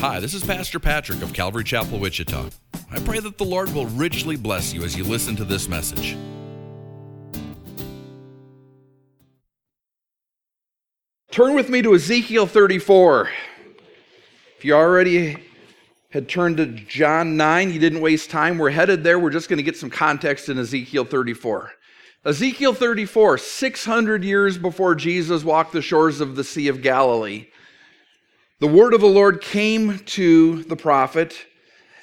Hi, this is Pastor Patrick of Calvary Chapel, Wichita. I pray that the Lord will richly bless you as you listen to this message. Turn with me to Ezekiel 34. If you already had turned to John 9, you didn't waste time. We're headed there. We're just going to get some context in Ezekiel 34. Ezekiel 34, 600 years before Jesus walked the shores of the Sea of Galilee, the word of the Lord came to the prophet,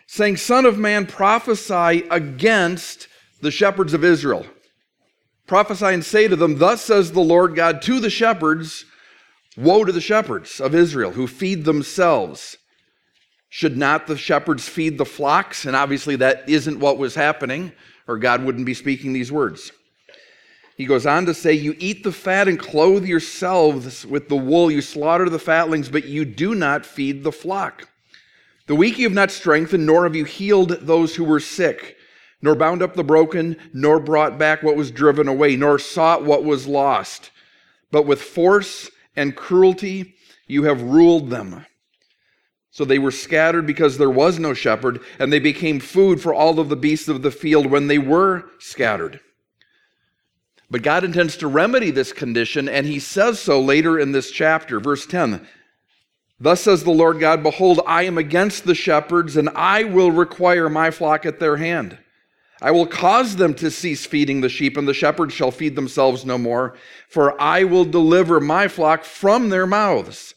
saying, Son of man, prophesy against the shepherds of Israel. Prophesy and say to them, Thus says the Lord God to the shepherds, Woe to the shepherds of Israel who feed themselves. Should not the shepherds feed the flocks? And obviously, that isn't what was happening, or God wouldn't be speaking these words. He goes on to say, You eat the fat and clothe yourselves with the wool. You slaughter the fatlings, but you do not feed the flock. The weak you have not strengthened, nor have you healed those who were sick, nor bound up the broken, nor brought back what was driven away, nor sought what was lost. But with force and cruelty you have ruled them. So they were scattered because there was no shepherd, and they became food for all of the beasts of the field when they were scattered. But God intends to remedy this condition, and he says so later in this chapter. Verse 10 Thus says the Lord God, Behold, I am against the shepherds, and I will require my flock at their hand. I will cause them to cease feeding the sheep, and the shepherds shall feed themselves no more, for I will deliver my flock from their mouths.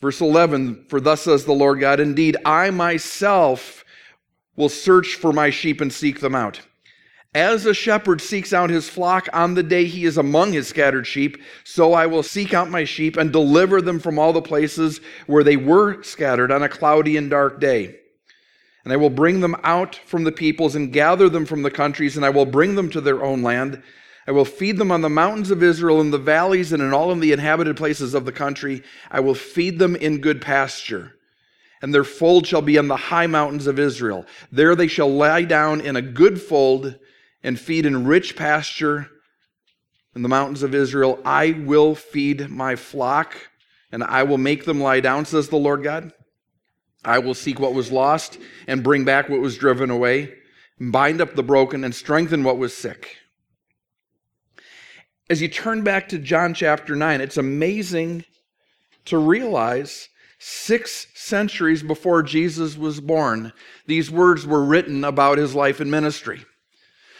Verse 11 For thus says the Lord God, Indeed, I myself will search for my sheep and seek them out. As a shepherd seeks out his flock on the day he is among his scattered sheep, so I will seek out my sheep and deliver them from all the places where they were scattered on a cloudy and dark day. And I will bring them out from the peoples and gather them from the countries, and I will bring them to their own land. I will feed them on the mountains of Israel, in the valleys, and in all of the inhabited places of the country. I will feed them in good pasture. And their fold shall be on the high mountains of Israel. There they shall lie down in a good fold and feed in rich pasture in the mountains of Israel. I will feed my flock, and I will make them lie down, says the Lord God. I will seek what was lost and bring back what was driven away, bind up the broken and strengthen what was sick. As you turn back to John chapter 9, it's amazing to realize six centuries before Jesus was born, these words were written about his life and ministry.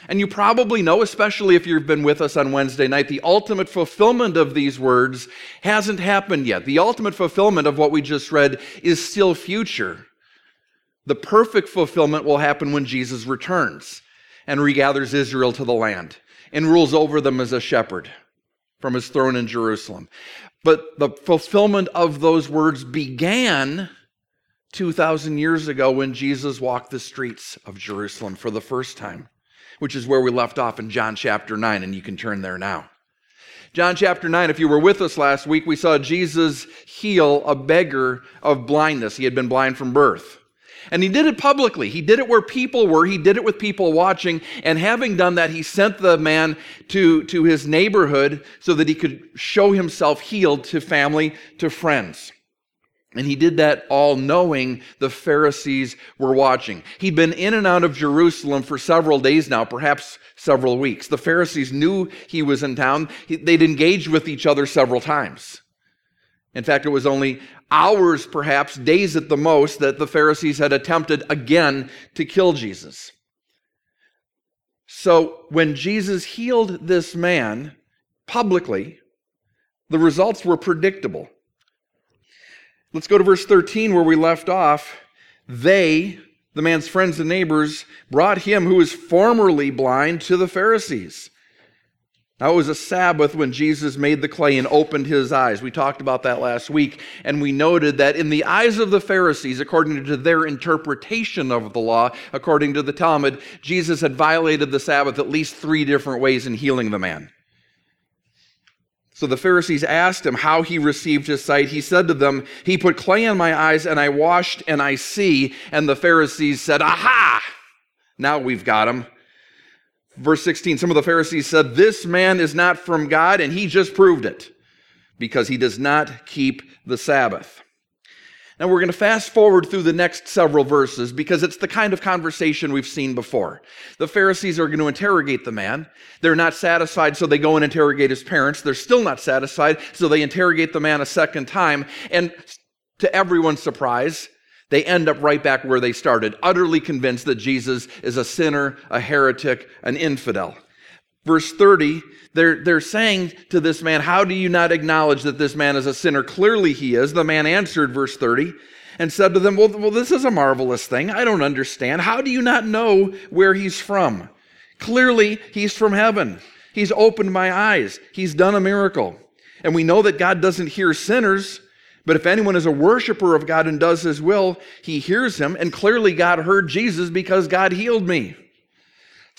And you probably know, especially if you've been with us on Wednesday night, the ultimate fulfillment of these words hasn't happened yet. The ultimate fulfillment of what we just read is still future. The perfect fulfillment will happen when Jesus returns and regathers Israel to the land and rules over them as a shepherd from his throne in Jerusalem. But the fulfillment of those words began 2,000 years ago when Jesus walked the streets of Jerusalem for the first time which is where we left off in John chapter 9, and you can turn there now. John chapter 9, if you were with us last week, we saw Jesus heal a beggar of blindness. He had been blind from birth. And he did it publicly. He did it where people were. He did it with people watching. And having done that, he sent the man to, to his neighborhood so that he could show himself healed to family, to friends. And he did that all knowing the Pharisees were watching. He'd been in and out of Jerusalem for several days now, perhaps several weeks. The Pharisees knew he was in town. They'd engaged with each other several times. In fact, it was only hours, perhaps days at the most, that the Pharisees had attempted again to kill Jesus. So when Jesus healed this man publicly, the results were predictable. Let's go to verse 13 where we left off. They, the man's friends and neighbors, brought him who was formerly blind to the Pharisees. Now, it was a Sabbath when Jesus made the clay and opened his eyes. We talked about that last week, and we noted that in the eyes of the Pharisees, according to their interpretation of the law, according to the Talmud, Jesus had violated the Sabbath at least three different ways in healing the man. So the Pharisees asked him how he received his sight. He said to them, He put clay on my eyes, and I washed, and I see. And the Pharisees said, Aha! Now we've got him. Verse 16 Some of the Pharisees said, This man is not from God, and he just proved it because he does not keep the Sabbath. Now we're going to fast forward through the next several verses because it's the kind of conversation we've seen before. The Pharisees are going to interrogate the man. They're not satisfied, so they go and interrogate his parents. They're still not satisfied, so they interrogate the man a second time. And to everyone's surprise, they end up right back where they started, utterly convinced that Jesus is a sinner, a heretic, an infidel. Verse 30, they're, they're saying to this man, How do you not acknowledge that this man is a sinner? Clearly he is. The man answered, verse 30, and said to them, Well, well this is a marvelous thing. I don't understand. How do you not know where he's from? Clearly he's from heaven. He's opened my eyes. He's done a miracle. And we know that God doesn't hear sinners. But if anyone is a worshiper of God and does his will, he hears him. And clearly, God heard Jesus because God healed me.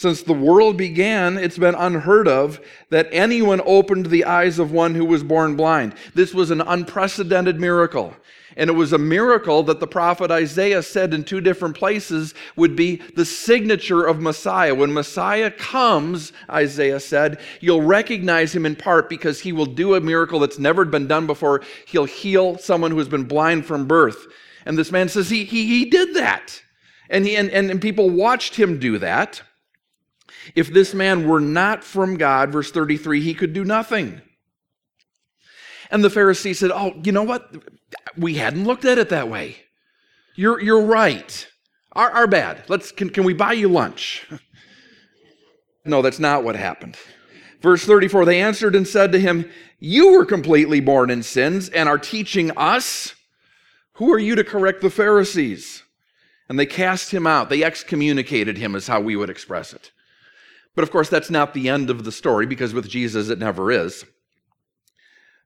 Since the world began, it's been unheard of that anyone opened the eyes of one who was born blind. This was an unprecedented miracle. And it was a miracle that the prophet Isaiah said in two different places would be the signature of Messiah. When Messiah comes, Isaiah said, you'll recognize him in part because he will do a miracle that's never been done before. He'll heal someone who has been blind from birth. And this man says he, he, he did that. And, he, and, and, and people watched him do that. If this man were not from God, verse 33, he could do nothing. And the Pharisee said, Oh, you know what? We hadn't looked at it that way. You're, you're right. Our, our bad. Let's, can, can we buy you lunch? no, that's not what happened. Verse 34 They answered and said to him, You were completely born in sins and are teaching us. Who are you to correct the Pharisees? And they cast him out. They excommunicated him, is how we would express it. But of course, that's not the end of the story because with Jesus it never is.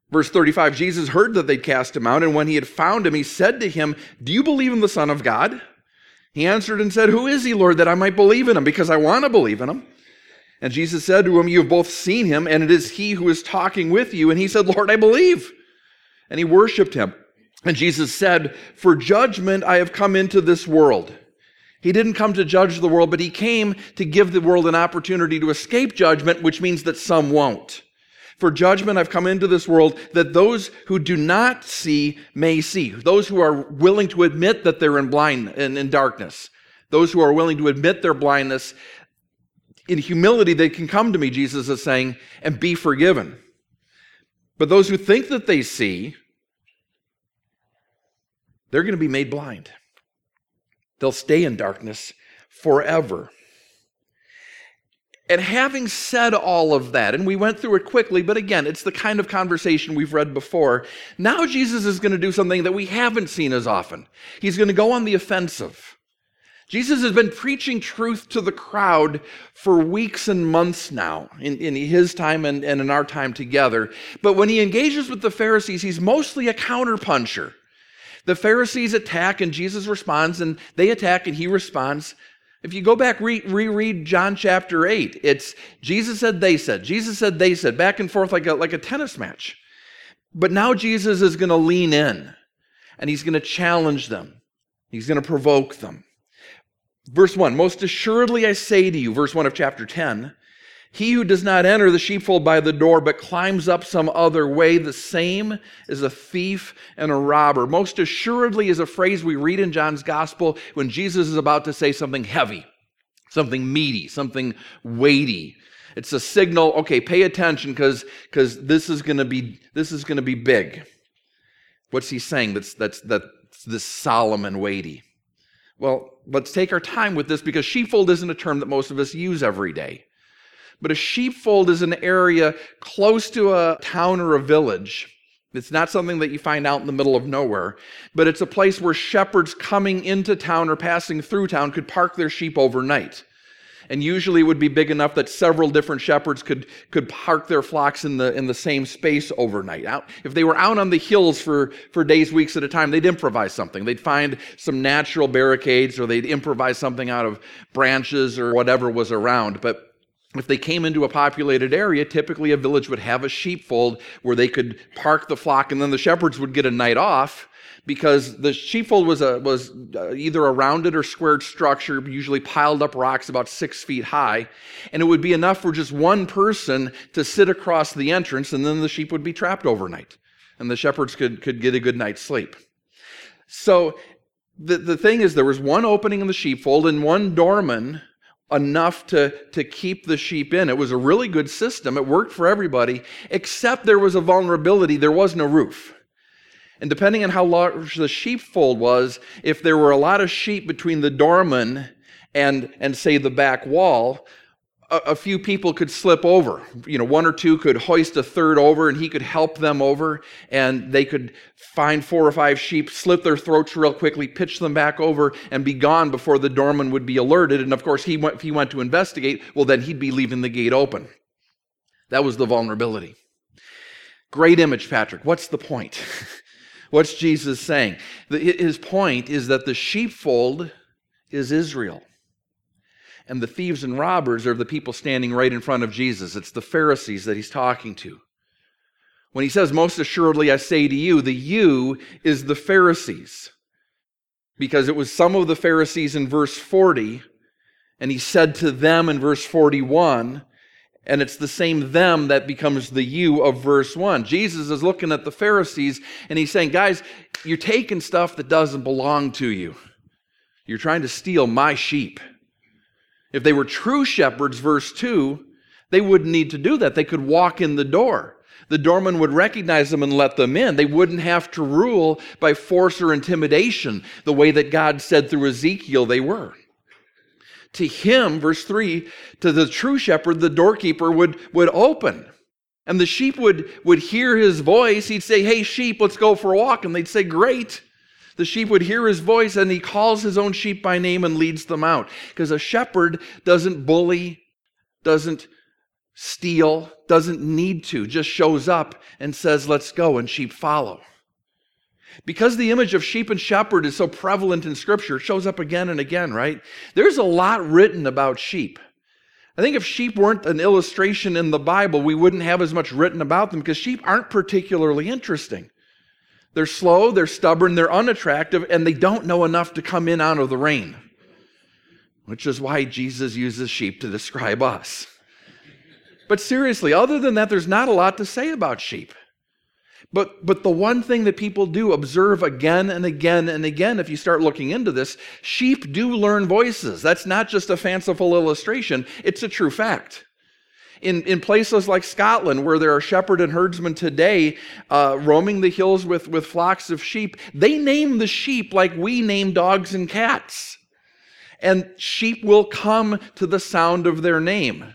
Verse 35 Jesus heard that they'd cast him out, and when he had found him, he said to him, Do you believe in the Son of God? He answered and said, Who is he, Lord, that I might believe in him? Because I want to believe in him. And Jesus said to him, You have both seen him, and it is he who is talking with you. And he said, Lord, I believe. And he worshiped him. And Jesus said, For judgment I have come into this world. He didn't come to judge the world, but he came to give the world an opportunity to escape judgment, which means that some won't. For judgment I've come into this world that those who do not see may see. Those who are willing to admit that they're in blind and in darkness. Those who are willing to admit their blindness. In humility, they can come to me, Jesus is saying, and be forgiven. But those who think that they see, they're going to be made blind. They'll stay in darkness forever. And having said all of that, and we went through it quickly, but again, it's the kind of conversation we've read before. Now Jesus is going to do something that we haven't seen as often. He's going to go on the offensive. Jesus has been preaching truth to the crowd for weeks and months now, in, in his time and, and in our time together. But when he engages with the Pharisees, he's mostly a counterpuncher. The Pharisees attack and Jesus responds, and they attack and he responds. If you go back, re- reread John chapter 8, it's Jesus said, they said, Jesus said, they said, back and forth like a, like a tennis match. But now Jesus is going to lean in and he's going to challenge them, he's going to provoke them. Verse 1 Most assuredly I say to you, verse 1 of chapter 10, he who does not enter the sheepfold by the door, but climbs up some other way, the same is a thief and a robber. Most assuredly is a phrase we read in John's gospel when Jesus is about to say something heavy, something meaty, something weighty. It's a signal, okay, pay attention because because this is gonna be this is gonna be big. What's he saying that's that's that's this solemn and weighty? Well, let's take our time with this because sheepfold isn't a term that most of us use every day. But a sheepfold is an area close to a town or a village. It's not something that you find out in the middle of nowhere, but it's a place where shepherds coming into town or passing through town could park their sheep overnight. And usually it would be big enough that several different shepherds could, could park their flocks in the, in the same space overnight. Out, if they were out on the hills for, for days, weeks at a time, they'd improvise something. They'd find some natural barricades or they'd improvise something out of branches or whatever was around. But if they came into a populated area, typically a village would have a sheepfold where they could park the flock, and then the shepherds would get a night off because the sheepfold was a was uh, either a rounded or squared structure, usually piled up rocks about six feet high, and it would be enough for just one person to sit across the entrance, and then the sheep would be trapped overnight, and the shepherds could could get a good night's sleep. So the, the thing is, there was one opening in the sheepfold and one doorman enough to, to keep the sheep in. It was a really good system. It worked for everybody, except there was a vulnerability. There was no roof. And depending on how large the sheepfold was, if there were a lot of sheep between the doorman and, and say, the back wall, a, a, few people could slip over. You know, one or two could hoist a third over and he could help them over and they could find four or five sheep, slit their throats real quickly, pitch them back over and be gone before the doorman would be alerted. And of course, he went, if he went to investigate, well, then he'd be leaving the gate open. That was the vulnerability. Great image, Patrick. What's the point? What's Jesus saying? His point is that the sheepfold is Israel. And the thieves and robbers are the people standing right in front of Jesus. It's the Pharisees that he's talking to. When he says, Most assuredly I say to you, the you is the Pharisees. Because it was some of the Pharisees in verse 40, and he said to them in verse 41, and it's the same them that becomes the you of verse 1. Jesus is looking at the Pharisees and he's saying, Guys, you're taking stuff that doesn't belong to you. You're trying to steal my sheep. If they were true shepherds, verse 2, they wouldn't need to do that. They could walk in the door. The doorman would recognize them and let them in. They wouldn't have to rule by force or intimidation the way that God said through Ezekiel they were. To him, verse 3, to the true shepherd, the doorkeeper would, would open. And the sheep would, would hear his voice. He'd say, Hey, sheep, let's go for a walk. And they'd say, Great the sheep would hear his voice and he calls his own sheep by name and leads them out. Because a shepherd doesn't bully, doesn't steal, doesn't need to, just shows up and says, Let's go, and sheep follow. Because the image of sheep and shepherd is so prevalent in Scripture, it shows up again and again, right? There's a lot written about sheep. I think if sheep weren't an illustration in the Bible, we wouldn't have as much written about them because sheep aren't particularly interesting. They're slow, they're stubborn, they're unattractive, and they don't know enough to come in out of the rain, which is why Jesus uses sheep to describe us. But seriously, other than that, there's not a lot to say about sheep. But, but the one thing that people do observe again and again and again, if you start looking into this, sheep do learn voices. That's not just a fanciful illustration, it's a true fact. In, in places like Scotland, where there are shepherd and herdsmen today uh, roaming the hills with, with flocks of sheep, they name the sheep like we name dogs and cats. And sheep will come to the sound of their name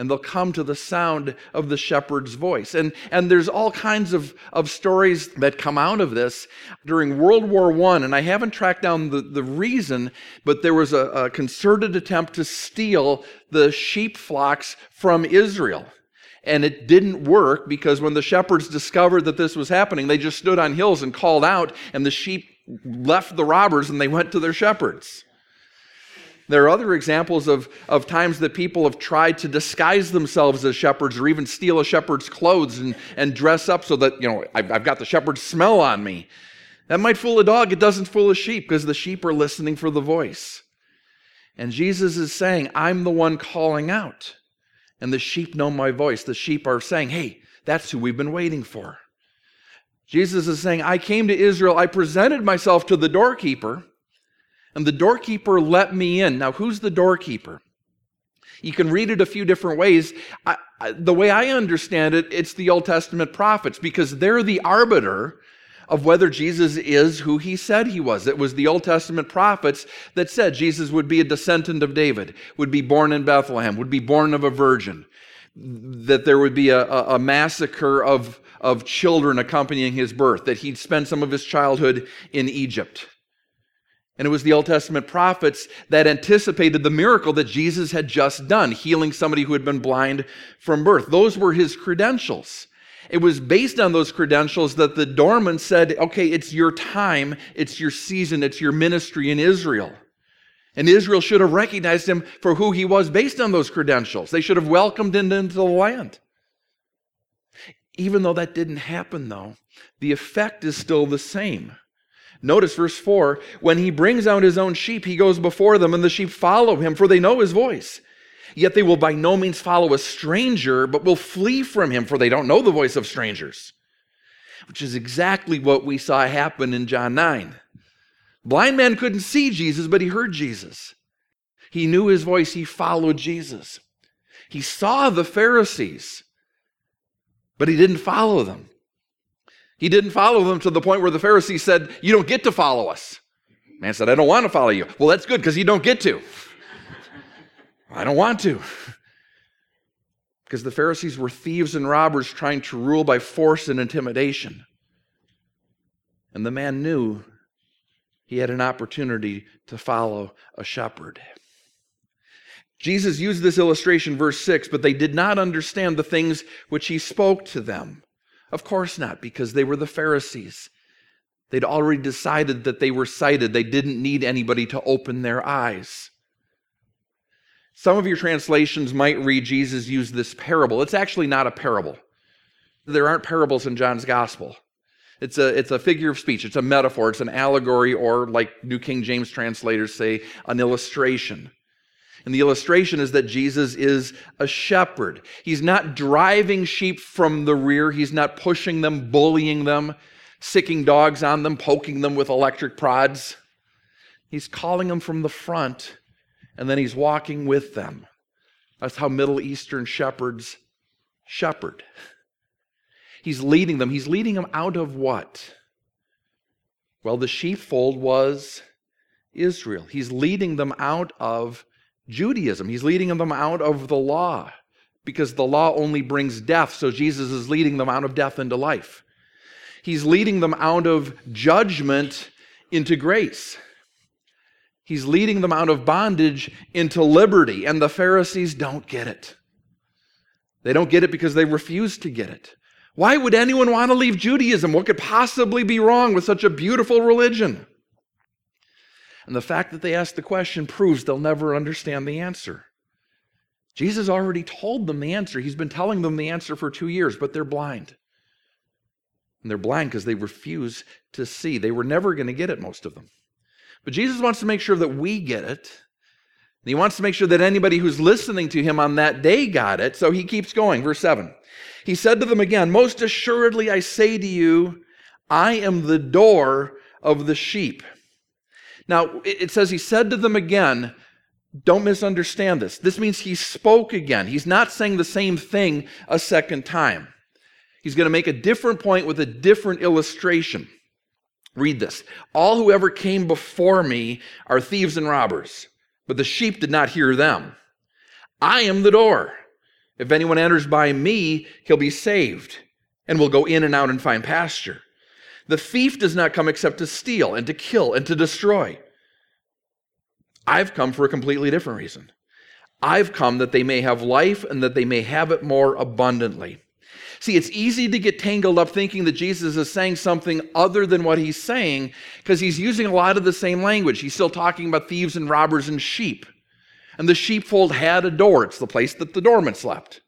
and they'll come to the sound of the shepherd's voice. And, and there's all kinds of, of stories that come out of this. During World War I, and I haven't tracked down the, the reason, but there was a, a concerted attempt to steal the sheep flocks from Israel. And it didn't work because when the shepherds discovered that this was happening, they just stood on hills and called out, and the sheep left the robbers and they went to their shepherds. There are other examples of, of times that people have tried to disguise themselves as shepherds or even steal a shepherd's clothes and, and dress up so that, you know, I've, I've got the shepherd's smell on me. That might fool a dog. It doesn't fool a sheep because the sheep are listening for the voice. And Jesus is saying, I'm the one calling out. And the sheep know my voice. The sheep are saying, hey, that's who we've been waiting for. Jesus is saying, I came to Israel, I presented myself to the doorkeeper, and the doorkeeper let me in. Now, who's the doorkeeper? You can read it a few different ways. I, I, the way I understand it, it's the Old Testament prophets because they're the arbiter of whether Jesus is who he said he was. It was the Old Testament prophets that said Jesus would be a descendant of David, would be born in Bethlehem, would be born of a virgin, that there would be a, a, a massacre of, of children accompanying his birth, that he'd spend some of his childhood in Egypt. And it was the Old Testament prophets that anticipated the miracle that Jesus had just done, healing somebody who had been blind from birth. Those were his credentials. It was based on those credentials that the doorman said, okay, it's your time, it's your season, it's your ministry in Israel. And Israel should have recognized him for who he was based on those credentials. They should have welcomed him into the land. Even though that didn't happen, though, the effect is still the same. Notice verse 4 when he brings out his own sheep, he goes before them, and the sheep follow him, for they know his voice. Yet they will by no means follow a stranger, but will flee from him, for they don't know the voice of strangers. Which is exactly what we saw happen in John 9. Blind man couldn't see Jesus, but he heard Jesus. He knew his voice, he followed Jesus. He saw the Pharisees, but he didn't follow them. He didn't follow them to the point where the Pharisees said, You don't get to follow us. Man said, I don't want to follow you. Well, that's good because you don't get to. I don't want to. Because the Pharisees were thieves and robbers trying to rule by force and intimidation. And the man knew he had an opportunity to follow a shepherd. Jesus used this illustration, verse 6, but they did not understand the things which he spoke to them. Of course not, because they were the Pharisees. They'd already decided that they were sighted. They didn't need anybody to open their eyes. Some of your translations might read Jesus used this parable. It's actually not a parable. There aren't parables in John's gospel. It's a, it's a figure of speech, it's a metaphor, it's an allegory, or like New King James translators say, an illustration. And the illustration is that Jesus is a shepherd. He's not driving sheep from the rear, he's not pushing them, bullying them, sicking dogs on them, poking them with electric prods. He's calling them from the front, and then he's walking with them. That's how Middle Eastern shepherds shepherd. He's leading them. He's leading them out of what? Well, the sheepfold was Israel. He's leading them out of Judaism. He's leading them out of the law because the law only brings death. So Jesus is leading them out of death into life. He's leading them out of judgment into grace. He's leading them out of bondage into liberty. And the Pharisees don't get it. They don't get it because they refuse to get it. Why would anyone want to leave Judaism? What could possibly be wrong with such a beautiful religion? And the fact that they asked the question proves they'll never understand the answer. Jesus already told them the answer. He's been telling them the answer for two years, but they're blind. And they're blind because they refuse to see. They were never going to get it, most of them. But Jesus wants to make sure that we get it. He wants to make sure that anybody who's listening to him on that day got it. So he keeps going. Verse 7. He said to them again, Most assuredly I say to you, I am the door of the sheep. Now, it says he said to them again, don't misunderstand this. This means he spoke again. He's not saying the same thing a second time. He's going to make a different point with a different illustration. Read this. All who ever came before me are thieves and robbers, but the sheep did not hear them. I am the door. If anyone enters by me, he'll be saved and will go in and out and find pasture. The thief does not come except to steal and to kill and to destroy. I've come for a completely different reason. I've come that they may have life and that they may have it more abundantly. See, it's easy to get tangled up thinking that Jesus is saying something other than what he's saying because he's using a lot of the same language. He's still talking about thieves and robbers and sheep. And the sheepfold had a door, it's the place that the doorman slept.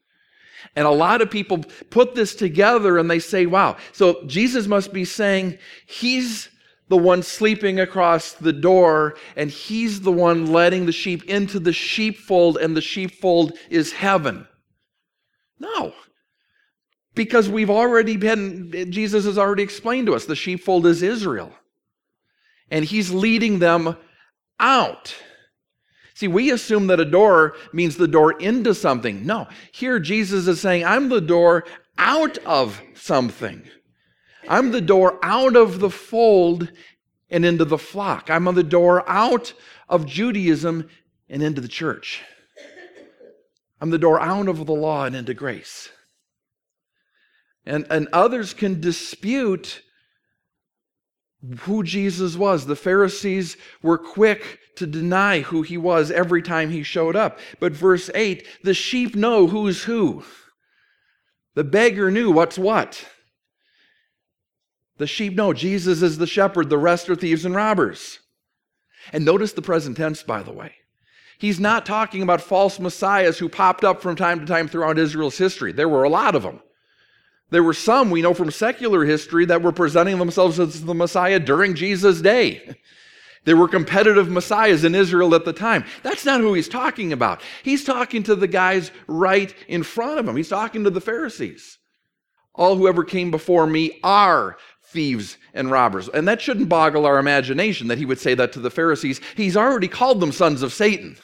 And a lot of people put this together and they say, wow, so Jesus must be saying he's the one sleeping across the door and he's the one letting the sheep into the sheepfold and the sheepfold is heaven. No. Because we've already been, Jesus has already explained to us the sheepfold is Israel. And he's leading them out. See, we assume that a door means the door into something. No, here Jesus is saying, I'm the door out of something. I'm the door out of the fold and into the flock. I'm the door out of Judaism and into the church. I'm the door out of the law and into grace. And, and others can dispute who Jesus was. The Pharisees were quick to deny who he was every time he showed up. But verse 8 the sheep know who's who. The beggar knew what's what. The sheep know Jesus is the shepherd, the rest are thieves and robbers. And notice the present tense, by the way. He's not talking about false messiahs who popped up from time to time throughout Israel's history. There were a lot of them. There were some we know from secular history that were presenting themselves as the Messiah during Jesus' day. There were competitive messiahs in Israel at the time. That's not who he's talking about. He's talking to the guys right in front of him. He's talking to the Pharisees. All who ever came before me are thieves and robbers. And that shouldn't boggle our imagination that he would say that to the Pharisees. He's already called them sons of Satan.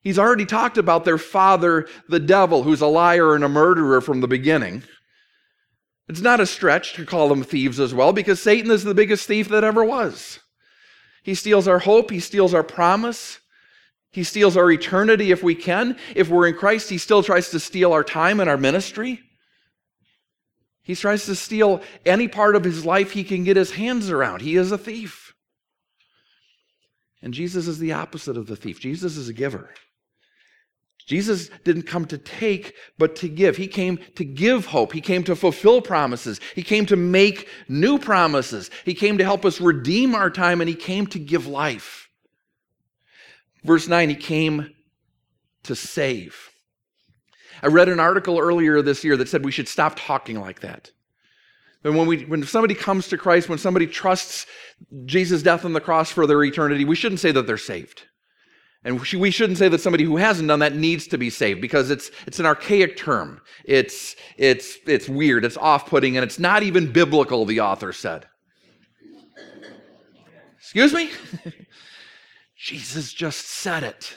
He's already talked about their father, the devil, who's a liar and a murderer from the beginning. It's not a stretch to call them thieves as well, because Satan is the biggest thief that ever was. He steals our hope, he steals our promise, he steals our eternity if we can. If we're in Christ, he still tries to steal our time and our ministry. He tries to steal any part of his life he can get his hands around. He is a thief. And Jesus is the opposite of the thief. Jesus is a giver. Jesus didn't come to take, but to give. He came to give hope. He came to fulfill promises. He came to make new promises. He came to help us redeem our time, and He came to give life. Verse 9, He came to save. I read an article earlier this year that said we should stop talking like that. And when, we, when somebody comes to Christ, when somebody trusts Jesus' death on the cross for their eternity, we shouldn't say that they're saved. And we shouldn't say that somebody who hasn't done that needs to be saved because it's, it's an archaic term. It's, it's, it's weird, it's off putting, and it's not even biblical, the author said. Excuse me? Jesus just said it.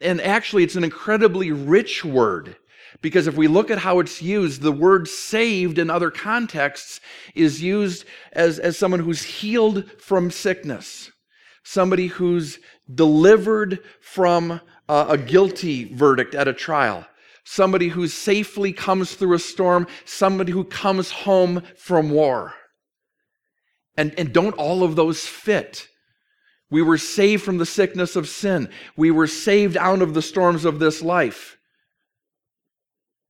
And actually, it's an incredibly rich word because if we look at how it's used, the word saved in other contexts is used as, as someone who's healed from sickness, somebody who's delivered from a, guilty verdict at a trial, somebody who safely comes through a storm, somebody who comes home from war. And, and don't all of those fit? We were saved from the sickness of sin. We were saved out of the storms of this life.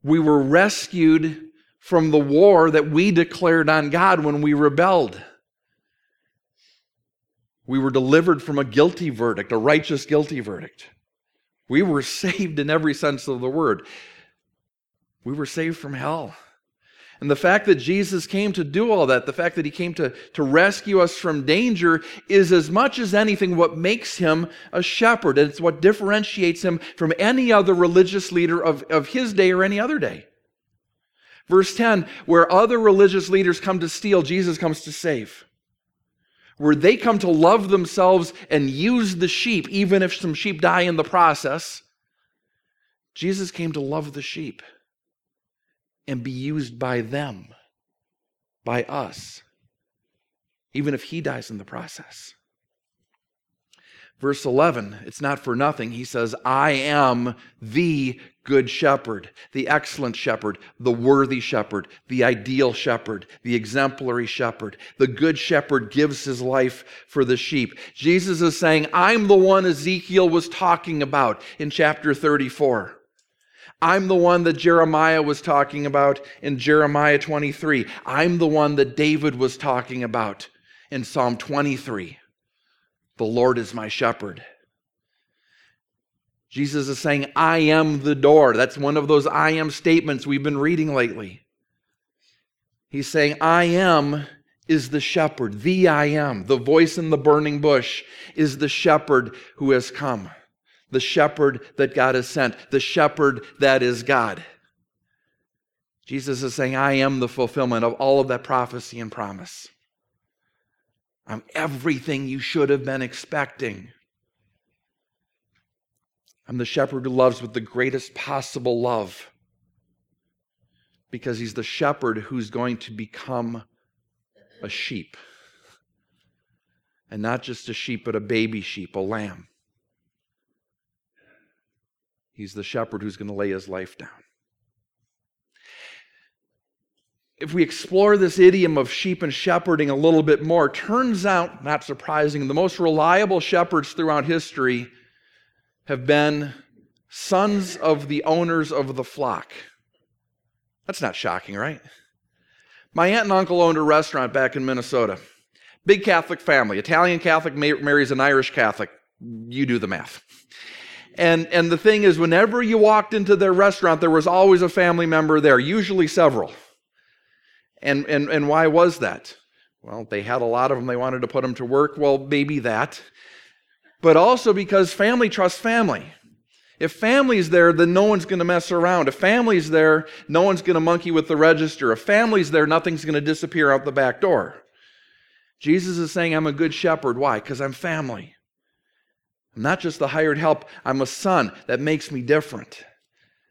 We were rescued from the war that we declared on God when we rebelled. We were delivered from a guilty verdict, a righteous guilty verdict. We were saved in every sense of the word. We were saved from hell. And the fact that Jesus came to do all that, the fact that he came to, to rescue us from danger, is as much as anything what makes him a shepherd. And it's what differentiates him from any other religious leader of, of his day or any other day. Verse 10 where other religious leaders come to steal, Jesus comes to save where they come to love themselves and use the sheep, even if some sheep die in the process. Jesus came to love the sheep and be used by them, by us, even if he dies in the process. Verse 11, it's not for nothing. He says, I am the good shepherd, the excellent shepherd, the worthy shepherd, the ideal shepherd, the exemplary shepherd. The good shepherd gives his life for the sheep. Jesus is saying, I'm the one Ezekiel was talking about in chapter 34. I'm the one that Jeremiah was talking about in Jeremiah 23. I'm the one that David was talking about in Psalm 23. The Lord is my shepherd. Jesus is saying, I am the door. That's one of those I am statements we've been reading lately. He's saying, I am is the shepherd. The I am, the voice in the burning bush, is the shepherd who has come. The shepherd that God has sent. The shepherd that is God. Jesus is saying, I am the fulfillment of all of that prophecy and promise. I'm everything you should have been expecting. I'm the shepherd who loves with the greatest possible love because he's the shepherd who's going to become a sheep. And not just a sheep, but a baby sheep, a lamb. He's the shepherd who's going to lay his life down if we explore this idiom of sheep and shepherding a little bit more, turns out, not surprising, the most reliable shepherds throughout history have been sons of the owners of the flock. That's not shocking, right? My aunt and uncle owned a restaurant back in Minnesota. Big Catholic family. Italian Catholic marries an Irish Catholic. You do the math. And, and the thing is, whenever you walked into their restaurant, there was always a family member there, usually several. And, and, and why was that? Well, they had a lot of them. They wanted to put them to work. Well, maybe that. But also because family trusts family. If family's there, then no one's going to mess around. If family's there, no one's going to monkey with the register. If family's there, nothing's going to disappear out the back door. Jesus is saying, I'm a good shepherd. Why? Because I'm family. I'm not just the hired help, I'm a son. That makes me different.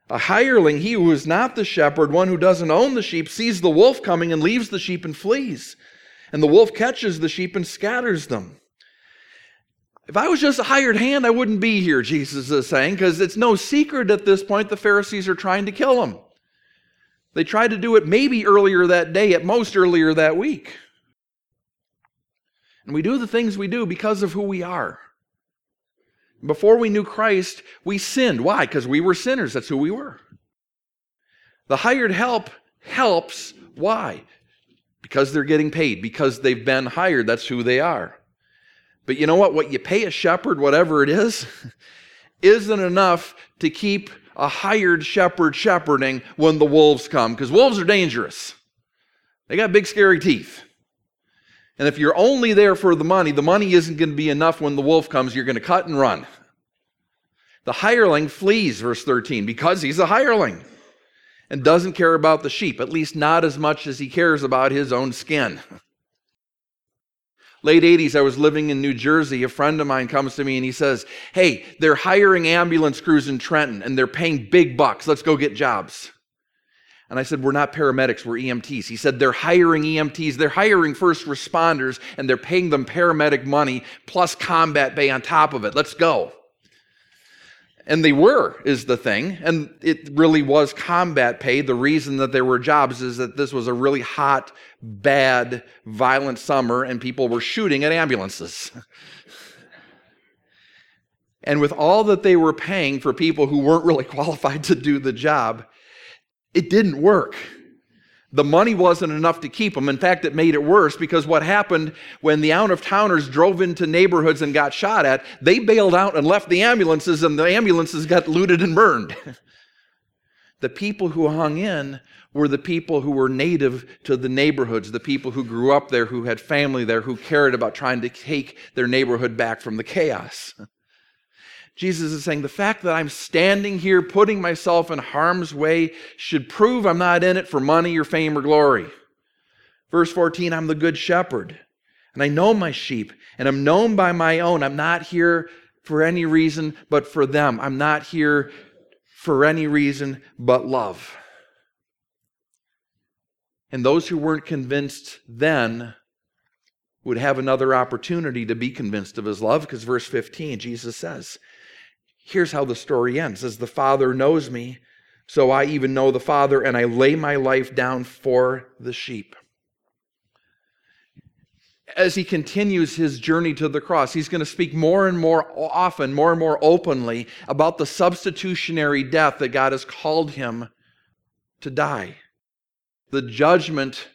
A hireling, he who is not the shepherd, one who doesn't own the sheep, sees the wolf coming and leaves the sheep and flees. And the wolf catches the sheep and scatters them. If I was just a hired hand, I wouldn't be here, Jesus is saying, because it's no secret at this point the Pharisees are trying to kill him. They tried to do it maybe earlier that day, at most earlier that week. And we do the things we do because of who we are. Before we knew Christ, we sinned. Why? Because we were sinners. That's who we were. The hired help helps. Why? Because they're getting paid, because they've been hired. That's who they are. But you know what? What you pay a shepherd, whatever it is, isn't enough to keep a hired shepherd shepherding when the wolves come, because wolves are dangerous. They got big, scary teeth. And if you're only there for the money, the money isn't going to be enough when the wolf comes. You're going to cut and run. The hireling flees, verse 13, because he's a hireling and doesn't care about the sheep, at least not as much as he cares about his own skin. Late 80s, I was living in New Jersey. A friend of mine comes to me and he says, Hey, they're hiring ambulance crews in Trenton and they're paying big bucks. Let's go get jobs. And I said, We're not paramedics, we're EMTs. He said, They're hiring EMTs, they're hiring first responders, and they're paying them paramedic money plus combat pay on top of it. Let's go. And they were, is the thing. And it really was combat pay. The reason that there were jobs is that this was a really hot, bad, violent summer, and people were shooting at ambulances. and with all that they were paying for people who weren't really qualified to do the job, it didn't work. The money wasn't enough to keep them. In fact, it made it worse because what happened when the out of towners drove into neighborhoods and got shot at, they bailed out and left the ambulances, and the ambulances got looted and burned. the people who hung in were the people who were native to the neighborhoods, the people who grew up there, who had family there, who cared about trying to take their neighborhood back from the chaos. Jesus is saying the fact that I'm standing here putting myself in harm's way should prove I'm not in it for money or fame or glory. Verse 14, I'm the good shepherd, and I know my sheep, and I'm known by my own. I'm not here for any reason but for them. I'm not here for any reason but love. And those who weren't convinced then would have another opportunity to be convinced of his love because verse 15, Jesus says, Here's how the story ends as the Father knows me, so I even know the Father, and I lay my life down for the sheep. As he continues his journey to the cross, he's going to speak more and more often, more and more openly about the substitutionary death that God has called him to die. The judgment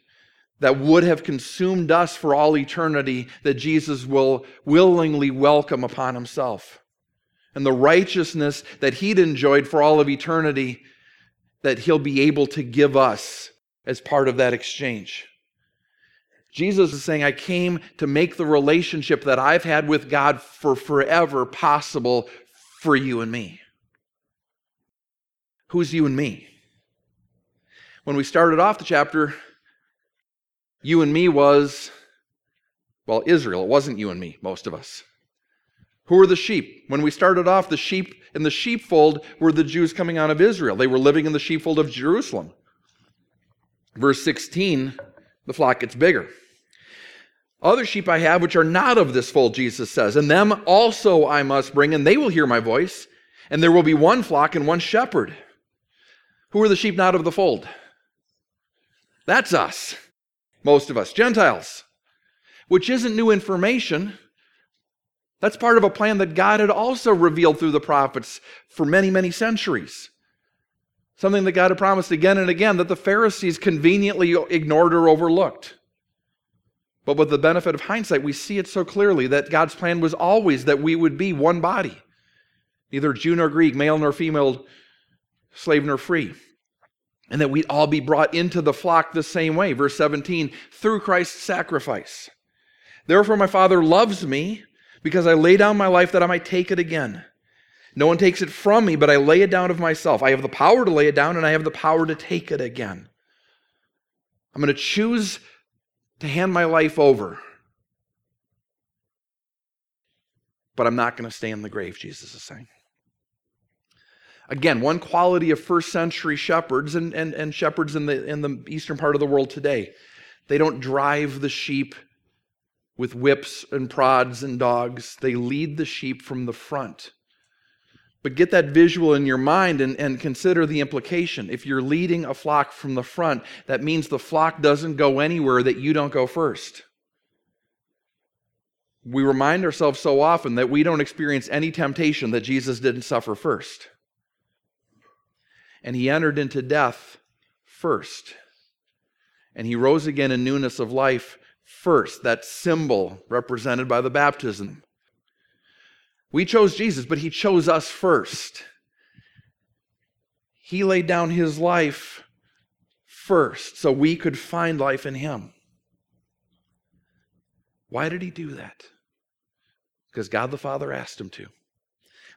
that would have consumed us for all eternity that Jesus will willingly welcome upon himself and the righteousness that he'd enjoyed for all of eternity that he'll be able to give us as part of that exchange. Jesus is saying, I came to make the relationship that I've had with God for forever possible for you and me. Who's you and me? When we started off the chapter, you and me was, well, Israel. It wasn't you and me, most of us. Who are the sheep? When we started off, the sheep in the sheepfold were the Jews coming out of Israel. They were living in the sheepfold of Jerusalem. Verse 16, the flock gets bigger. Other sheep I have which are not of this fold, Jesus says, and them also I must bring, and they will hear my voice, and there will be one flock and one shepherd. Who are the sheep not of the fold? That's us, most of us, Gentiles, which isn't new information. That's part of a plan that God had also revealed through the prophets for many, many centuries. Something that God had promised again and again that the Pharisees conveniently ignored or overlooked. But with the benefit of hindsight, we see it so clearly that God's plan was always that we would be one body, neither Jew nor Greek, male nor female, slave nor free, and that we'd all be brought into the flock the same way. Verse 17, through Christ's sacrifice. Therefore, my Father loves me because I lay down my life that I might take it again. No one takes it from me, but I lay it down of myself. I have the power to lay it down, and I have the power to take it again. I'm going to choose to hand my life over. But I'm not going to stay in the grave, Jesus is saying. Again, one quality of first century shepherds and, and, and shepherds in the, in the eastern part of the world today they don't drive the sheep with whips and prods and dogs, they lead the sheep from the front. But get that visual in your mind and, and consider the implication. If you're leading a flock from the front, that means the flock doesn't go anywhere that you don't go first. We remind ourselves so often that we don't experience any temptation that Jesus didn't suffer first and he entered into death first. And he rose again in newness of life first, that symbol represented by the baptism. We chose Jesus, but he chose us first. He laid down his life first so we could find life in him. Why did he do that? Because God the Father asked him to.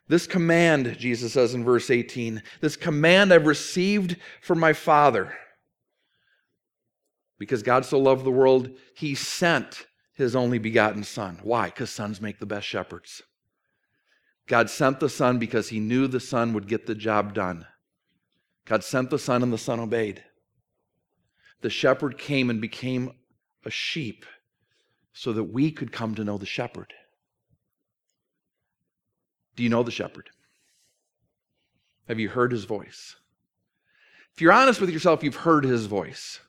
This command, Jesus says in verse 18, this command I've received from my Father. Because God so loved the world, he sent his only begotten Son. Why? Because sons make the best shepherds. God sent the Son because he knew the Son would get the job done. God sent the Son, and the Son obeyed. The shepherd came and became a sheep so that we could come to know the shepherd. Do you know the shepherd? Have you heard his voice? If you're honest with yourself, you've heard his voice.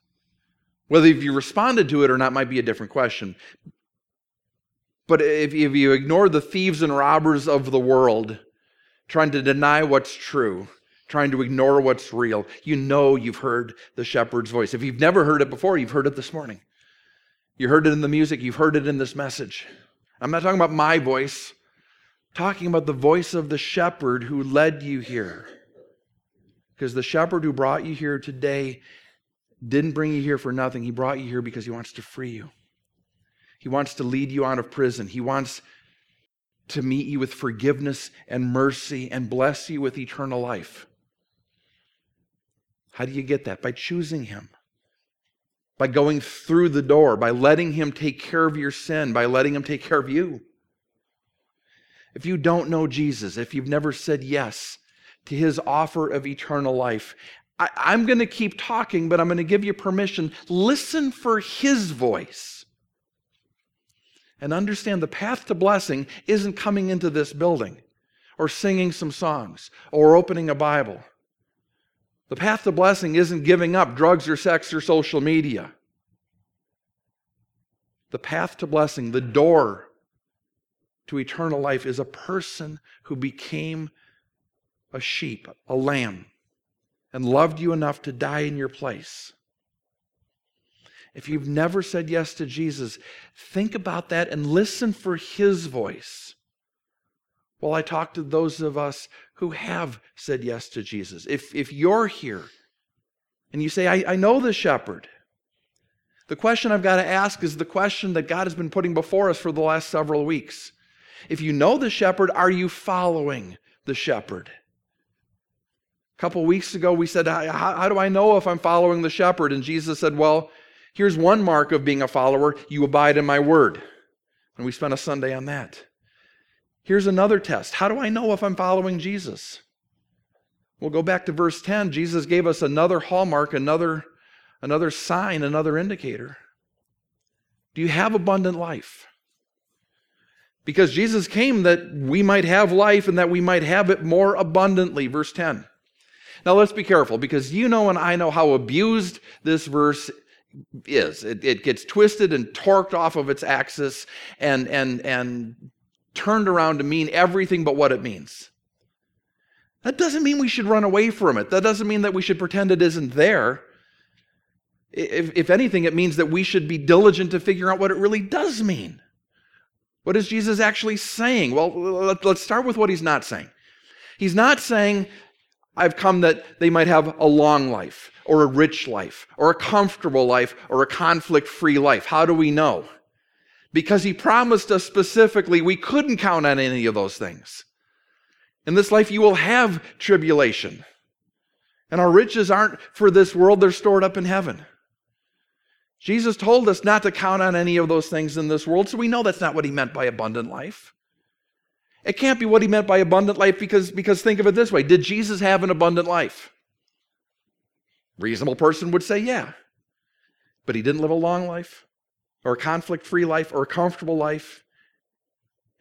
Whether you responded to it or not might be a different question. But if, if you ignore the thieves and robbers of the world, trying to deny what's true, trying to ignore what's real, you know you've heard the shepherd's voice. If you've never heard it before, you've heard it this morning. You heard it in the music, you've heard it in this message. I'm not talking about my voice talking about the voice of the shepherd who led you here. Because the shepherd who brought you here today didn't bring you here for nothing. He brought you here because he wants to free you. He wants to lead you out of prison. He wants to meet you with forgiveness and mercy and bless you with eternal life. How do you get that? By choosing him. By going through the door, by letting him take care of your sin, by letting him take care of you. If you don't know Jesus, if you've never said yes to his offer of eternal life, I, am going to keep talking, but I'm going to give you permission. Listen for his voice. And understand the path to blessing isn't coming into this building or singing some songs or opening a Bible. The path to blessing isn't giving up drugs or sex or social media. The path to blessing, the door to eternal life is a person who became a sheep, a lamb, and loved you enough to die in your place. If you've never said yes to Jesus, think about that and listen for his voice. While I talk to those of us who have said yes to Jesus, if, if you're here and you say, I, I know the shepherd, the question I've got to ask is the question that God has been putting before us for the last several weeks. If you know the shepherd, are you following the shepherd? A couple weeks ago, we said, how, how, do I know if I'm following the shepherd? And Jesus said, Well, here's one mark of being a follower you abide in my word. And we spent a Sunday on that. Here's another test How do I know if I'm following Jesus? We'll go back to verse 10. Jesus gave us another hallmark, another, another sign, another indicator. Do you have abundant life? Because Jesus came that we might have life and that we might have it more abundantly. Verse 10. Now let's be careful because you know and I know how abused this verse is. It, it gets twisted and torqued off of its axis and, and, and turned around to mean everything but what it means. That doesn't mean we should run away from it. That doesn't mean that we should pretend it isn't there. If, if anything, it means that we should be diligent to figure out what it really does mean. What is Jesus actually saying? Well, let's start with what he's not saying. He's not saying, I've come that they might have a long life, or a rich life, or a comfortable life, or a conflict free life. How do we know? Because he promised us specifically we couldn't count on any of those things. In this life, you will have tribulation. And our riches aren't for this world, they're stored up in heaven. Jesus told us not to count on any of those things in this world, so we know that's not what he meant by abundant life. It can't be what he meant by abundant life because, because think of it this way Did Jesus have an abundant life? Reasonable person would say, yeah. But he didn't live a long life, or a conflict free life, or a comfortable life.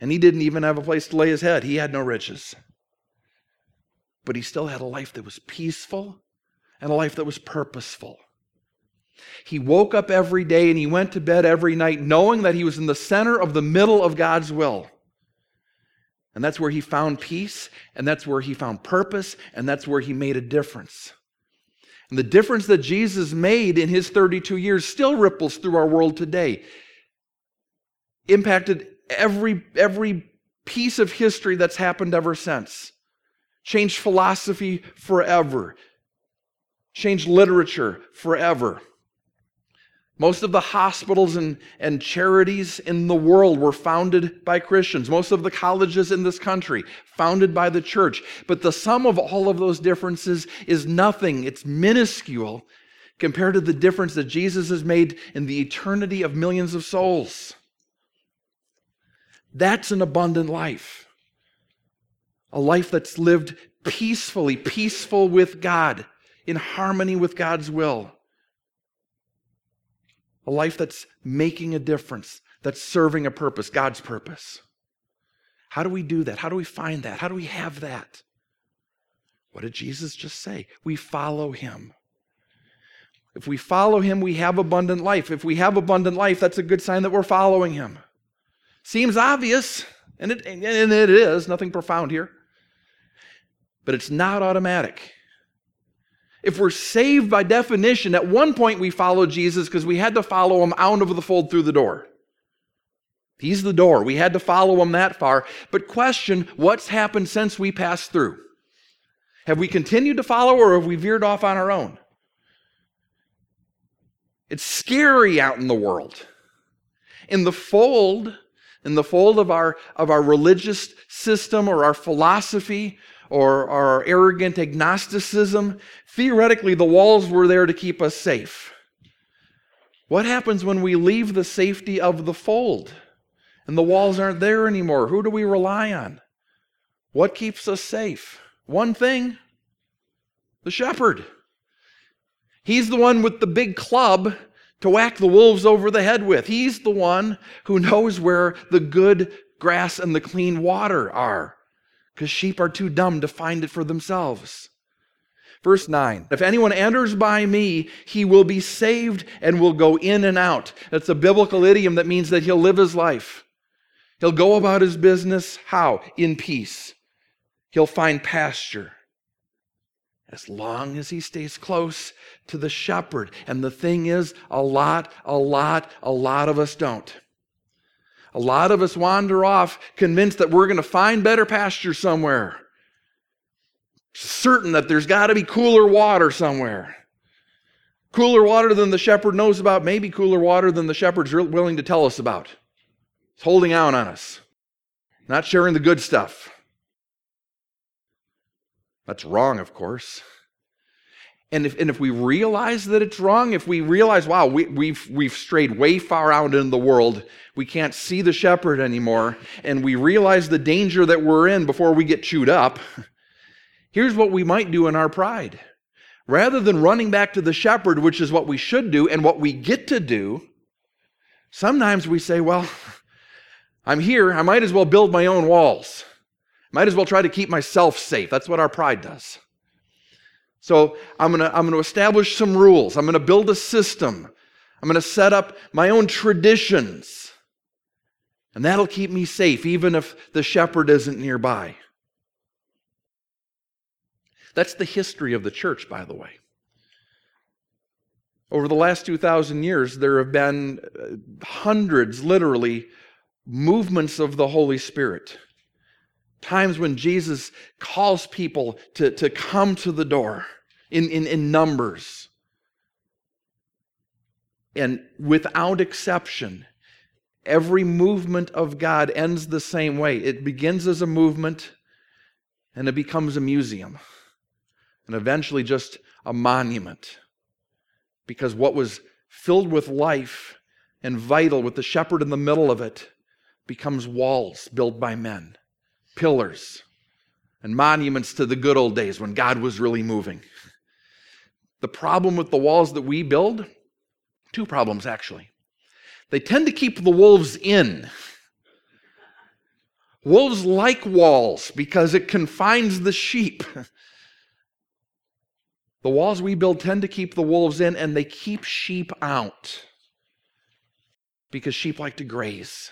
And he didn't even have a place to lay his head. He had no riches. But he still had a life that was peaceful and a life that was purposeful. He woke up every day and he went to bed every night knowing that he was in the center of the middle of God's will. And that's where he found peace, and that's where he found purpose, and that's where he made a difference. And the difference that Jesus made in his 32 years still ripples through our world today. Impacted every, every piece of history that's happened ever since. Changed philosophy forever. Changed literature forever. Most of the hospitals and, and charities in the world were founded by Christians. Most of the colleges in this country, founded by the church. But the sum of all of those differences is nothing, it's minuscule compared to the difference that Jesus has made in the eternity of millions of souls. That's an abundant life. A life that's lived peacefully, peaceful with God, in harmony with God's will a life that's making a difference, that's serving a purpose, God's purpose. How do we do that? How do we find that? How do we have that? What did Jesus just say? We follow him. If we follow him, we have abundant life. If we have abundant life, that's a good sign that we're following him. Seems obvious, and it, and it is, nothing profound here. But it's not automatic. If we're saved by definition, at one point we followed Jesus because we had to follow him out of the fold through the door. He's the door. We had to follow him that far. But question what's happened since we passed through? Have we continued to follow or have we veered off on our own? It's scary out in the world. In the fold, in the fold of our, of our religious system or our philosophy or our arrogant agnosticism, theoretically, the walls were there to keep us safe. What happens when we leave the safety of the fold and the walls aren't there anymore? Who do we rely on? What keeps us safe? One thing the shepherd. He's the one with the big club to whack the wolves over the head with. He's the one who knows where the good grass and the clean water are because sheep are too dumb to find it for themselves. Verse 9 If anyone enters by me, he will be saved and will go in and out. That's a biblical idiom that means that he'll live his life. He'll go about his business. How? In peace. He'll find pasture. As long as he stays close to the shepherd. And the thing is, a lot, a lot, a lot of us don't. A lot of us wander off convinced that we're going to find better pasture somewhere. Certain that there's got to be cooler water somewhere. Cooler water than the shepherd knows about, maybe cooler water than the shepherd's willing to tell us about. It's holding out on us, not sharing the good stuff. That's wrong, of course. And if, and if we realize that it's wrong, if we realize, wow, we, we've, we've strayed way far out in the world, we can't see the shepherd anymore, and we realize the danger that we're in before we get chewed up, here's what we might do in our pride. Rather than running back to the shepherd, which is what we should do and what we get to do, sometimes we say, well, I'm here, I might as well build my own walls. Might as well try to keep myself safe. That's what our pride does. So I'm going to I'm going to establish some rules. I'm going to build a system. I'm going to set up my own traditions. And that'll keep me safe even if the shepherd isn't nearby. That's the history of the church, by the way. Over the last 2,000 years, there have been uh, hundreds, literally, movements of the Holy Spirit. Times when Jesus calls people to, to come to the door in, in, in numbers. And without exception, every movement of God ends the same way. It begins as a movement, and it becomes a museum and eventually just a monument. Because what was filled with life and vital with the shepherd in the middle of it becomes walls built by men, pillars, and monuments to the good old days when God was really moving. The problem with the walls that we build, two problems actually. They tend to keep the wolves in. Wolves like walls because it confines the sheep. The walls we build tend to keep the wolves in and they keep sheep out because sheep like to graze.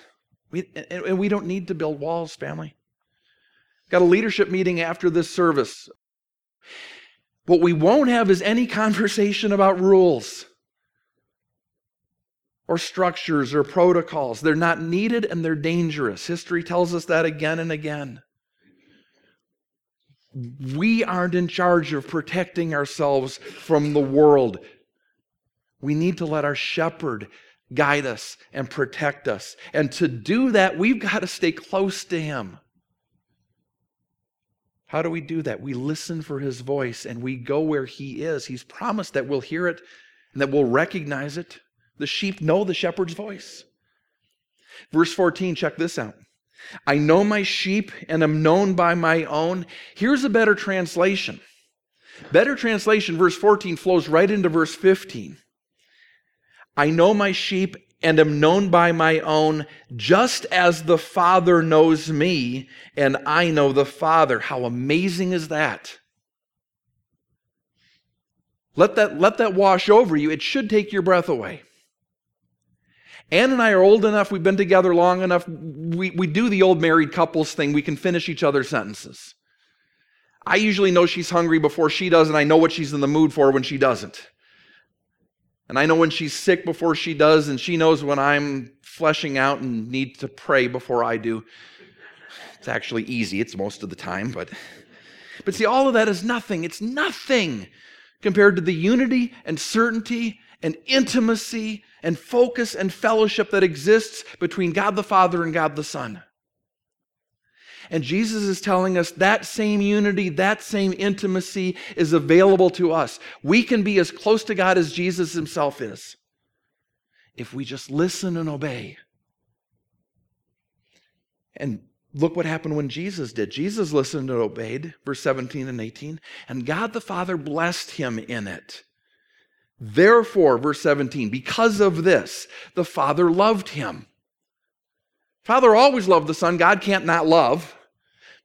We, and we don't need to build walls, family. Got a leadership meeting after this service. What we won't have is any conversation about rules or structures or protocols. They're not needed and they're dangerous. History tells us that again and again. We aren't in charge of protecting ourselves from the world. We need to let our shepherd guide us and protect us. And to do that, we've got to stay close to him. How do we do that? We listen for his voice and we go where he is. He's promised that we'll hear it and that we'll recognize it. The sheep know the shepherd's voice. Verse 14, check this out. I know my sheep and am known by my own. Here's a better translation. Better translation, verse 14, flows right into verse 15. I know my sheep and am known by my own, just as the Father knows me, and I know the Father. How amazing is that? Let that, let that wash over you. It should take your breath away. Ann and I are old enough, we've been together long enough, we, we do the old married couples thing. We can finish each other's sentences. I usually know she's hungry before she does, and I know what she's in the mood for when she doesn't. And I know when she's sick before she does, and she knows when I'm fleshing out and need to pray before I do. It's actually easy, it's most of the time, but but see, all of that is nothing. It's nothing compared to the unity and certainty and intimacy and focus and fellowship that exists between God the Father and God the Son. And Jesus is telling us that same unity, that same intimacy is available to us. We can be as close to God as Jesus himself is if we just listen and obey. And look what happened when Jesus did. Jesus listened and obeyed, verse 17 and 18, and God the Father blessed him in it. Therefore, verse 17, because of this, the Father loved him. Father always loved the Son. God can't not love.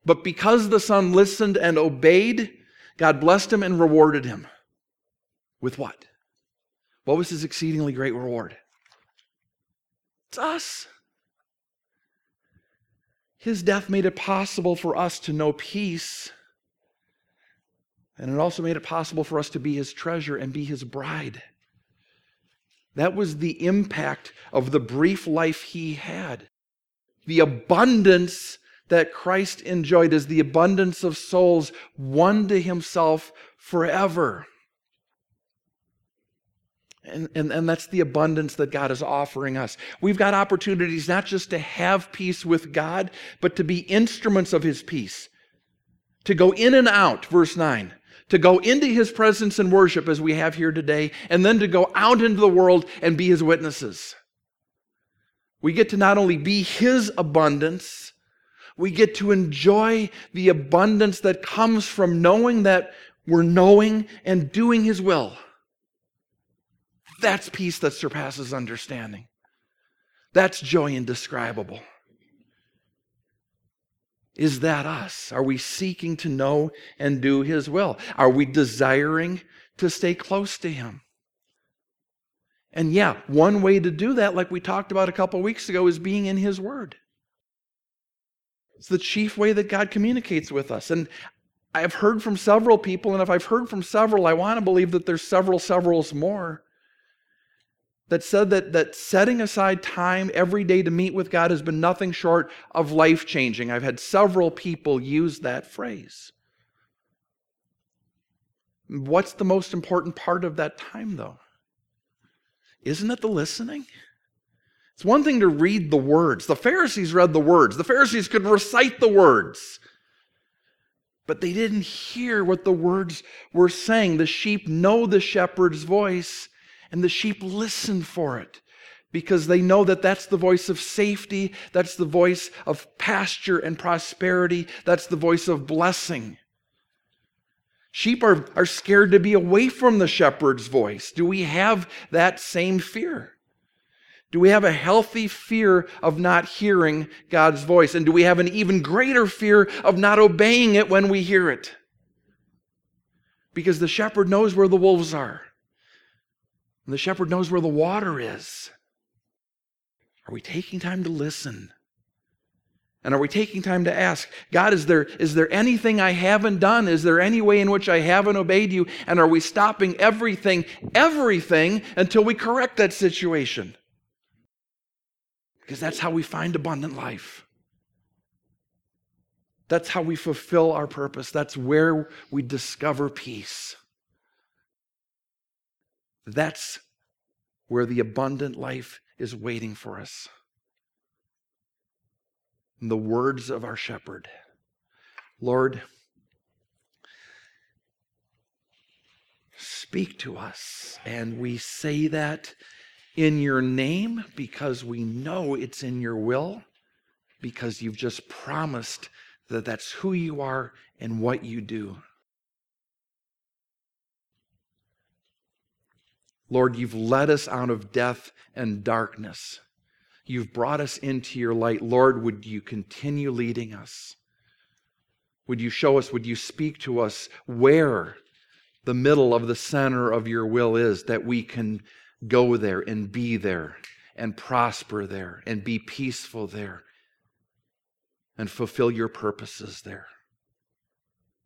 But because the Son listened and obeyed, God blessed him and rewarded him. With what? What was his exceedingly great reward? It's us. His death made it possible for us to know peace. And it also made it possible for us to be his treasure and be his bride. That was the impact of the brief life he had. The abundance that Christ enjoyed is the abundance of souls won to himself forever. And, and, and that's the abundance that God is offering us. We've got opportunities not just to have peace with God, but to be instruments of his peace. To go in and out, verse 9 to go into his presence and worship as we have here today, and then to go out into the world and be his witnesses. We get to not only be his abundance, we get to enjoy the abundance that comes from knowing that we're knowing and doing his will. That's peace that surpasses understanding. That's joy indescribable. Is that us? Are we seeking to know and do His will? Are we desiring to stay close to Him? And yeah, one way to do that, like we talked about a couple weeks ago, is being in His Word. It's the chief way that God communicates with us. And I've heard from several people, and if I've heard from several, I want to believe that there's several, severals more that said that, that setting aside time every day to meet with God has been nothing short of life changing. I've had several people use that phrase. What's the most important part of that time, though? Isn't it the listening? It's one thing to read the words. The Pharisees read the words, the Pharisees could recite the words. But they didn't hear what the words were saying. The sheep know the shepherd's voice, and the sheep listen for it because they know that that's the voice of safety, that's the voice of pasture and prosperity, that's the voice of blessing. Sheep are, are scared to be away from the shepherd's voice. Do we have that same fear? Do we have a healthy fear of not hearing God's voice? And do we have an even greater fear of not obeying it when we hear it? Because the shepherd knows where the wolves are. And the shepherd knows where the water is. Are we taking time to listen? And are we taking time to ask, God, is there, is there anything I haven't done? Is there any way in which I haven't obeyed you? And are we stopping everything, everything, until we correct that situation? Because that's how we find abundant life. That's how we fulfill our purpose. That's where we discover peace. That's where the abundant life is waiting for us. the words of our shepherd Lord, speak to us. And we say that in your name because we know it's in your will, because you've just promised that that's who you are and what you do. Lord, you've led us out of death and darkness. You've brought us into your light. Lord, would you continue leading us? Would you show us, would you speak to us where the middle of the center of your will is, that we can go there and be there and prosper there and be peaceful there and fulfill your purposes there?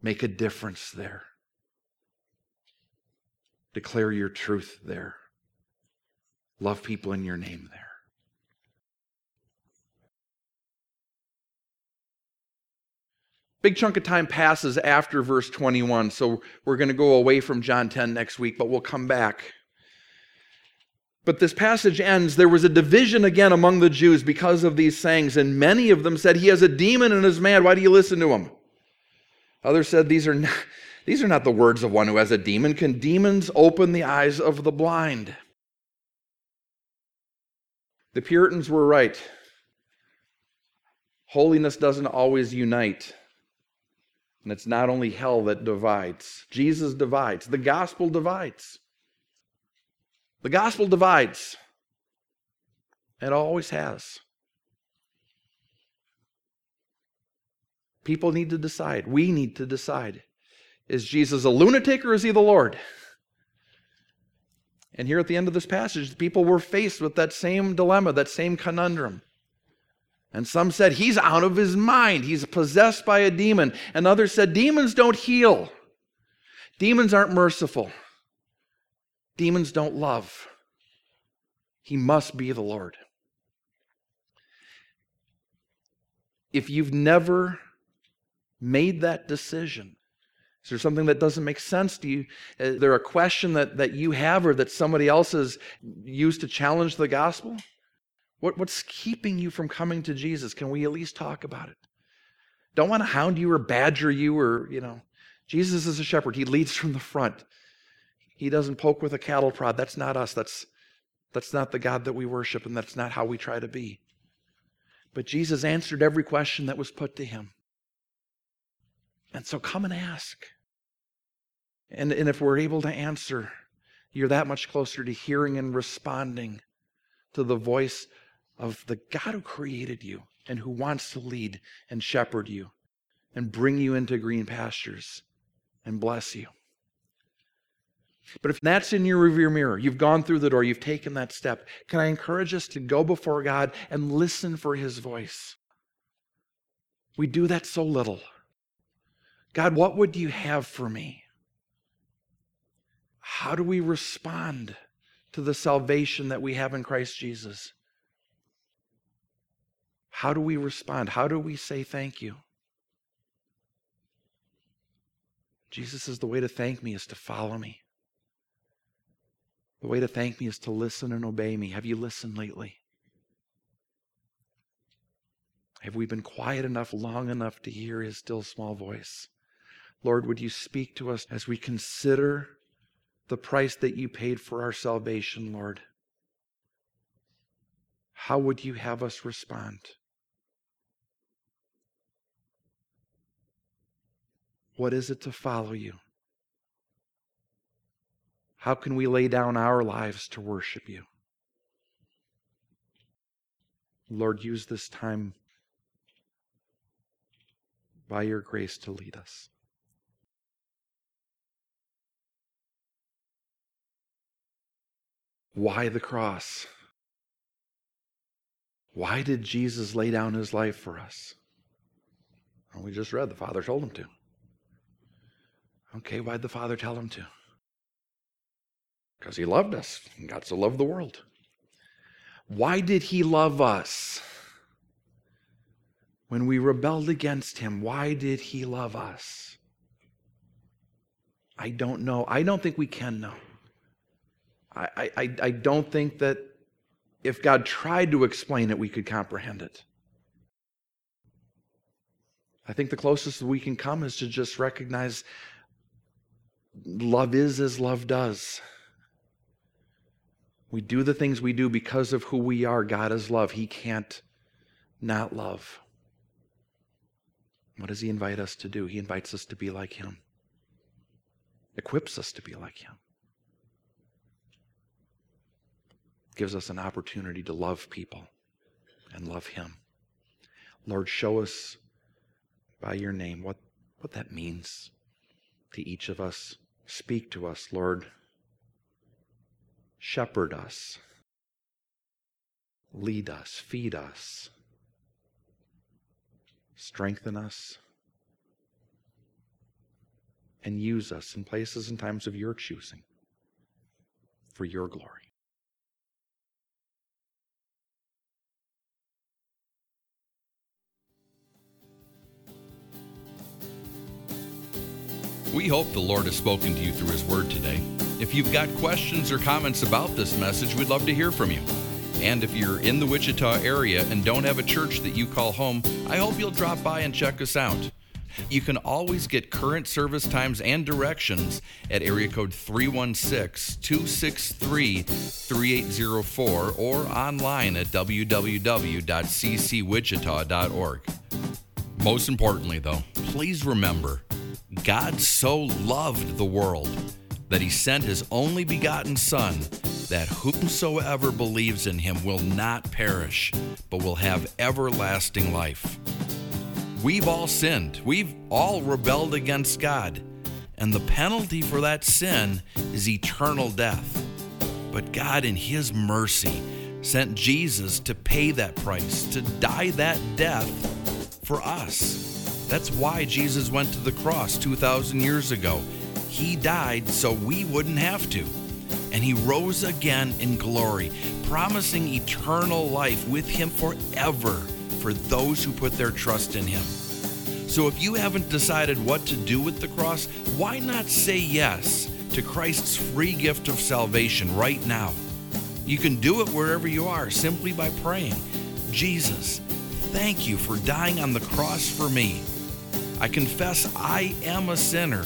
Make a difference there. Declare your truth there. Love people in your name there. Big chunk of time passes after verse 21, so we're going to go away from John 10 next week, but we'll come back. But this passage ends there was a division again among the Jews because of these sayings, and many of them said, He has a demon and is mad. Why do you listen to him? Others said, These are not, these are not the words of one who has a demon. Can demons open the eyes of the blind? The Puritans were right. Holiness doesn't always unite. And it's not only hell that divides, Jesus divides, the gospel divides. The gospel divides. It always has. People need to decide. We need to decide. Is Jesus a lunatic or is he the Lord? And here at the end of this passage, the people were faced with that same dilemma, that same conundrum. And some said, He's out of his mind. He's possessed by a demon. And others said, Demons don't heal. Demons aren't merciful. Demons don't love. He must be the Lord. If you've never made that decision, is there something that doesn't make sense to you? Is there a question that, that you have or that somebody else has used to challenge the gospel? What, what's keeping you from coming to Jesus? Can we at least talk about it? Don't want to hound you or badger you or, you know. Jesus is a shepherd. He leads from the front. He doesn't poke with a cattle prod. That's not us. That's, that's not the God that we worship, and that's not how we try to be. But Jesus answered every question that was put to him. And so come and ask. And, and if we're able to answer, you're that much closer to hearing and responding to the voice of the God who created you and who wants to lead and shepherd you and bring you into green pastures and bless you. But if that's in your rearview mirror, you've gone through the door, you've taken that step, can I encourage us to go before God and listen for his voice? We do that so little. God, what would you have for me? How do we respond to the salvation that we have in Christ Jesus? How do we respond? How do we say thank you? Jesus says the way to thank me is to follow me. The way to thank me is to listen and obey me. Have you listened lately? Have we been quiet enough long enough to hear his still small voice? Lord, would you speak to us as we consider the price that you paid for our salvation, Lord? How would you have us respond? What is it to follow you? How can we lay down our lives to worship you? Lord, use this time by your grace to lead us. Why the cross? Why did Jesus lay down his life for us? We just read the Father told him to. Okay, why'd the Father tell him to? Because he loved us. And God so loved the world. Why did he love us? When we rebelled against him, why did he love us? I don't know. I don't think we can know. I, I, I don't think that if God tried to explain it, we could comprehend it. I think the closest we can come is to just recognize love is as love does. We do the things we do because of who we are. God is love. He can't not love. What does He invite us to do? He invites us to be like Him, equips us to be like Him, gives us an opportunity to love people and love Him. Lord, show us by your name what, what that means to each of us. Speak to us, Lord. Shepherd us. Lead us. Feed us. Strengthen us. And use us in places and times of your choosing for your glory. We hope the Lord has spoken to you through His Word today. If you've got questions or comments about this message, we'd love to hear from you. And if you're in the Wichita area and don't have a church that you call home, I hope you'll drop by and check us out. You can always get current service times and directions at area code 316 263 3804 or online at www.ccwichita.org. Most importantly, though, please remember God so loved the world that he sent his only begotten Son, that whomsoever believes in him will not perish, but will have everlasting life. We've all sinned, we've all rebelled against God, and the penalty for that sin is eternal death. But God, in his mercy, sent Jesus to pay that price, to die that death for us. That's why Jesus went to the cross 2,000 years ago. He died so we wouldn't have to. And he rose again in glory, promising eternal life with him forever for those who put their trust in him. So if you haven't decided what to do with the cross, why not say yes to Christ's free gift of salvation right now? You can do it wherever you are simply by praying, Jesus, thank you for dying on the cross for me. I confess I am a sinner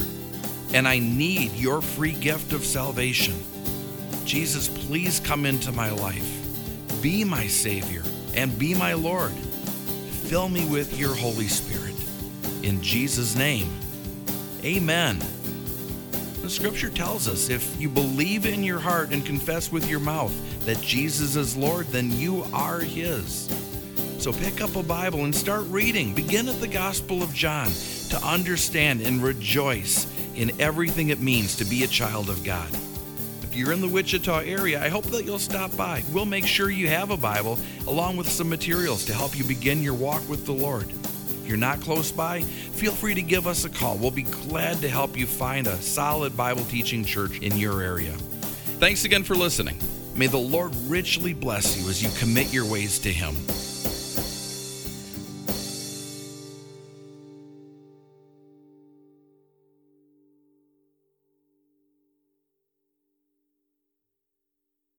and I need your free gift of salvation. Jesus, please come into my life. Be my Savior and be my Lord. Fill me with your Holy Spirit. In Jesus' name, amen. The scripture tells us if you believe in your heart and confess with your mouth that Jesus is Lord, then you are His. So pick up a Bible and start reading. Begin at the Gospel of John to understand and rejoice in everything it means to be a child of God. If you're in the Wichita area, I hope that you'll stop by. We'll make sure you have a Bible along with some materials to help you begin your walk with the Lord. If you're not close by, feel free to give us a call. We'll be glad to help you find a solid Bible teaching church in your area. Thanks again for listening. May the Lord richly bless you as you commit your ways to Him.